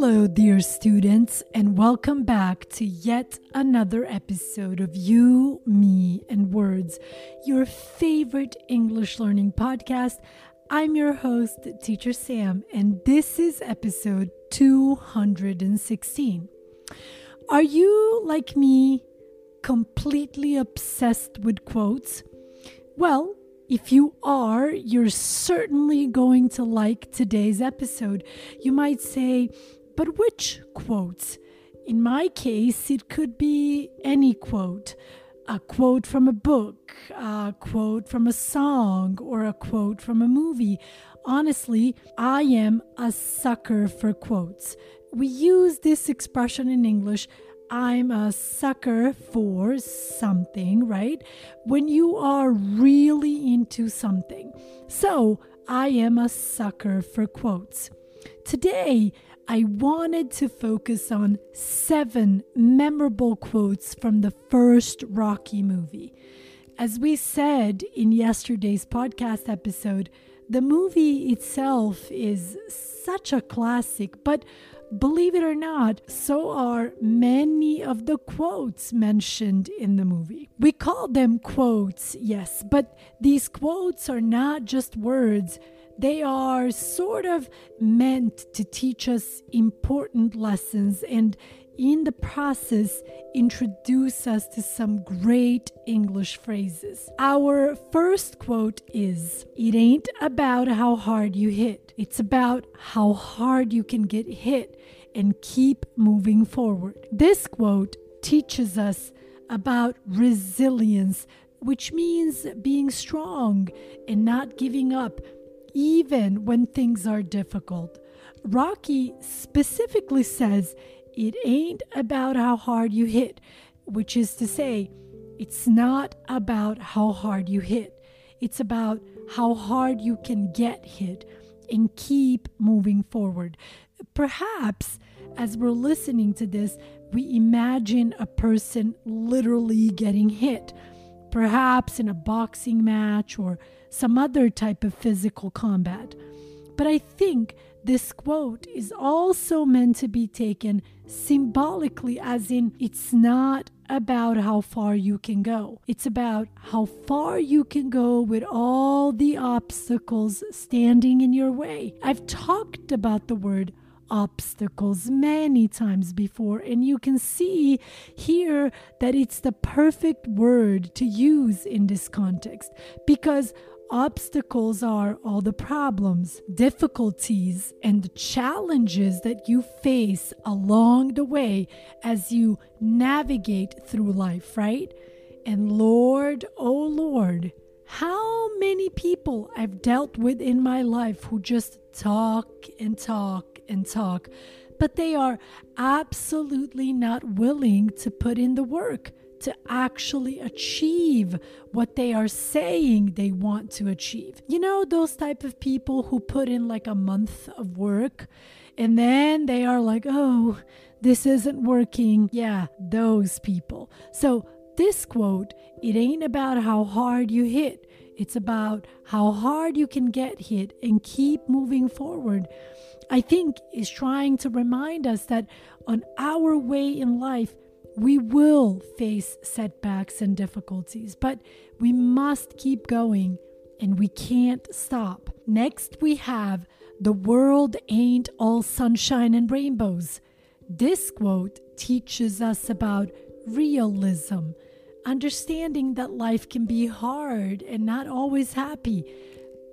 Hello, dear students, and welcome back to yet another episode of You, Me, and Words, your favorite English learning podcast. I'm your host, Teacher Sam, and this is episode 216. Are you, like me, completely obsessed with quotes? Well, if you are, you're certainly going to like today's episode. You might say, but which quotes? In my case, it could be any quote a quote from a book, a quote from a song, or a quote from a movie. Honestly, I am a sucker for quotes. We use this expression in English I'm a sucker for something, right? When you are really into something. So, I am a sucker for quotes. Today, I wanted to focus on seven memorable quotes from the first Rocky movie. As we said in yesterday's podcast episode, the movie itself is such a classic, but Believe it or not, so are many of the quotes mentioned in the movie. We call them quotes, yes, but these quotes are not just words. They are sort of meant to teach us important lessons and in the process introduce us to some great English phrases. Our first quote is It ain't about how hard you hit, it's about how hard you can get hit and keep moving forward. This quote teaches us about resilience, which means being strong and not giving up, even when things are difficult. Rocky specifically says it ain't about how hard you hit, which is to say, it's not about how hard you hit. It's about how hard you can get hit and keep moving forward. Perhaps as we're listening to this, we imagine a person literally getting hit, perhaps in a boxing match or some other type of physical combat. But I think this quote is also meant to be taken symbolically, as in, it's not about how far you can go. It's about how far you can go with all the obstacles standing in your way. I've talked about the word obstacles many times before, and you can see here that it's the perfect word to use in this context because obstacles are all the problems, difficulties, and challenges that you face along the way as you navigate through life, right? And Lord, oh Lord, how many people I've dealt with in my life who just talk and talk and talk, but they are absolutely not willing to put in the work to actually achieve what they are saying they want to achieve. You know, those type of people who put in like a month of work and then they are like, oh, this isn't working. Yeah, those people. So, this quote, it ain't about how hard you hit, it's about how hard you can get hit and keep moving forward. I think is trying to remind us that on our way in life, we will face setbacks and difficulties, but we must keep going and we can't stop. Next, we have The world ain't all sunshine and rainbows. This quote teaches us about realism, understanding that life can be hard and not always happy.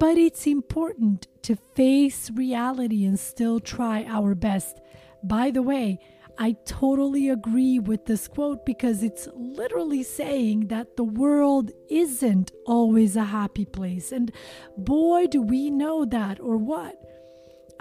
But it's important to face reality and still try our best. By the way, I totally agree with this quote because it's literally saying that the world isn't always a happy place. And boy, do we know that, or what?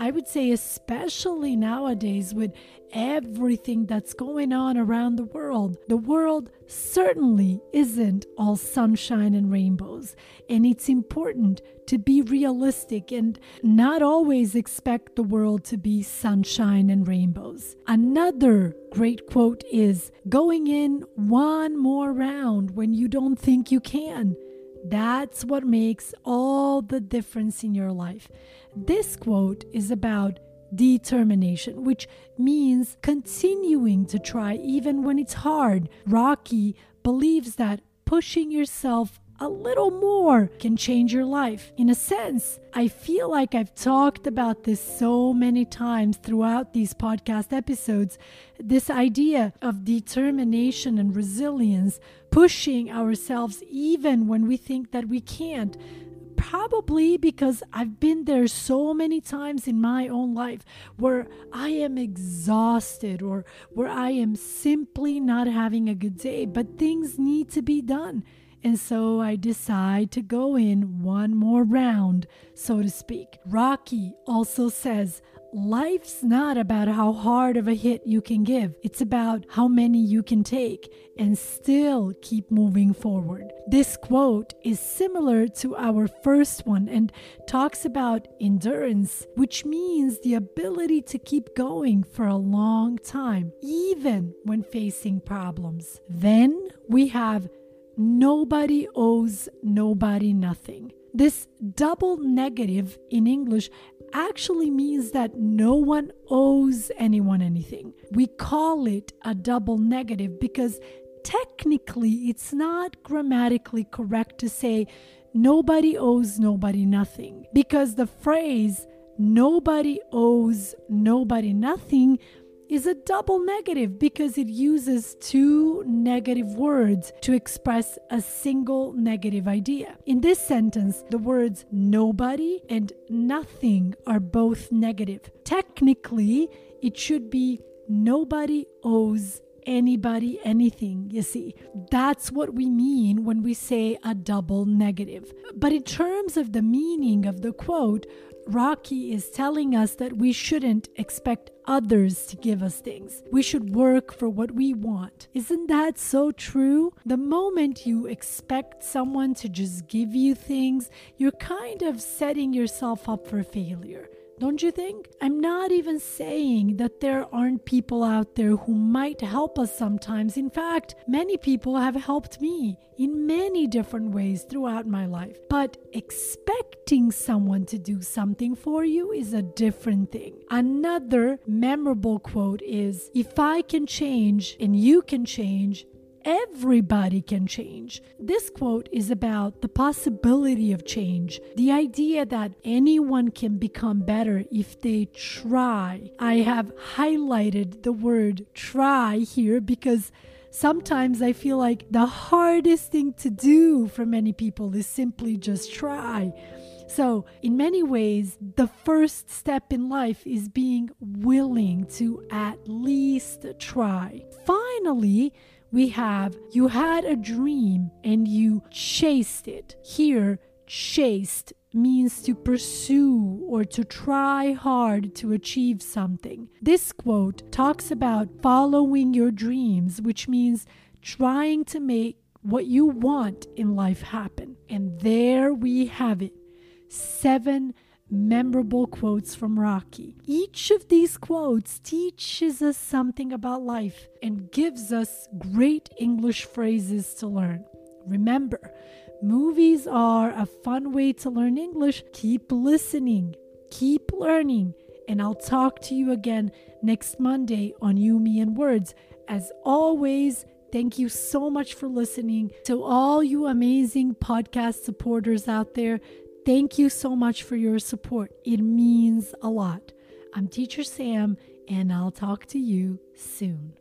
I would say, especially nowadays with everything that's going on around the world, the world certainly isn't all sunshine and rainbows. And it's important to be realistic and not always expect the world to be sunshine and rainbows. Another great quote is going in one more round when you don't think you can. That's what makes all the difference in your life. This quote is about determination, which means continuing to try even when it's hard. Rocky believes that pushing yourself a little more can change your life. In a sense, I feel like I've talked about this so many times throughout these podcast episodes this idea of determination and resilience, pushing ourselves even when we think that we can't. Probably because I've been there so many times in my own life where I am exhausted or where I am simply not having a good day, but things need to be done. And so I decide to go in one more round, so to speak. Rocky also says, Life's not about how hard of a hit you can give. It's about how many you can take and still keep moving forward. This quote is similar to our first one and talks about endurance, which means the ability to keep going for a long time, even when facing problems. Then we have nobody owes nobody nothing. This double negative in English actually means that no one owes anyone anything. We call it a double negative because technically it's not grammatically correct to say nobody owes nobody nothing because the phrase nobody owes nobody nothing is a double negative because it uses two negative words to express a single negative idea. In this sentence, the words nobody and nothing are both negative. Technically, it should be nobody owes anybody anything, you see. That's what we mean when we say a double negative. But in terms of the meaning of the quote, Rocky is telling us that we shouldn't expect others to give us things. We should work for what we want. Isn't that so true? The moment you expect someone to just give you things, you're kind of setting yourself up for failure. Don't you think? I'm not even saying that there aren't people out there who might help us sometimes. In fact, many people have helped me in many different ways throughout my life. But expecting someone to do something for you is a different thing. Another memorable quote is If I can change and you can change, everybody can change. This quote is about the possibility of change, the idea that anyone can become better if they try. I have highlighted the word try here because sometimes I feel like the hardest thing to do for many people is simply just try. So, in many ways, the first step in life is being willing to at least try. Finally, we have you had a dream and you chased it. Here, chased means to pursue or to try hard to achieve something. This quote talks about following your dreams, which means trying to make what you want in life happen. And there we have it seven memorable quotes from Rocky. Each of these quotes teaches us something about life and gives us great English phrases to learn. Remember, movies are a fun way to learn English. Keep listening, keep learning, and I'll talk to you again next Monday on You, and Words. As always, Thank you so much for listening. To all you amazing podcast supporters out there, Thank you so much for your support. It means a lot. I'm Teacher Sam, and I'll talk to you soon.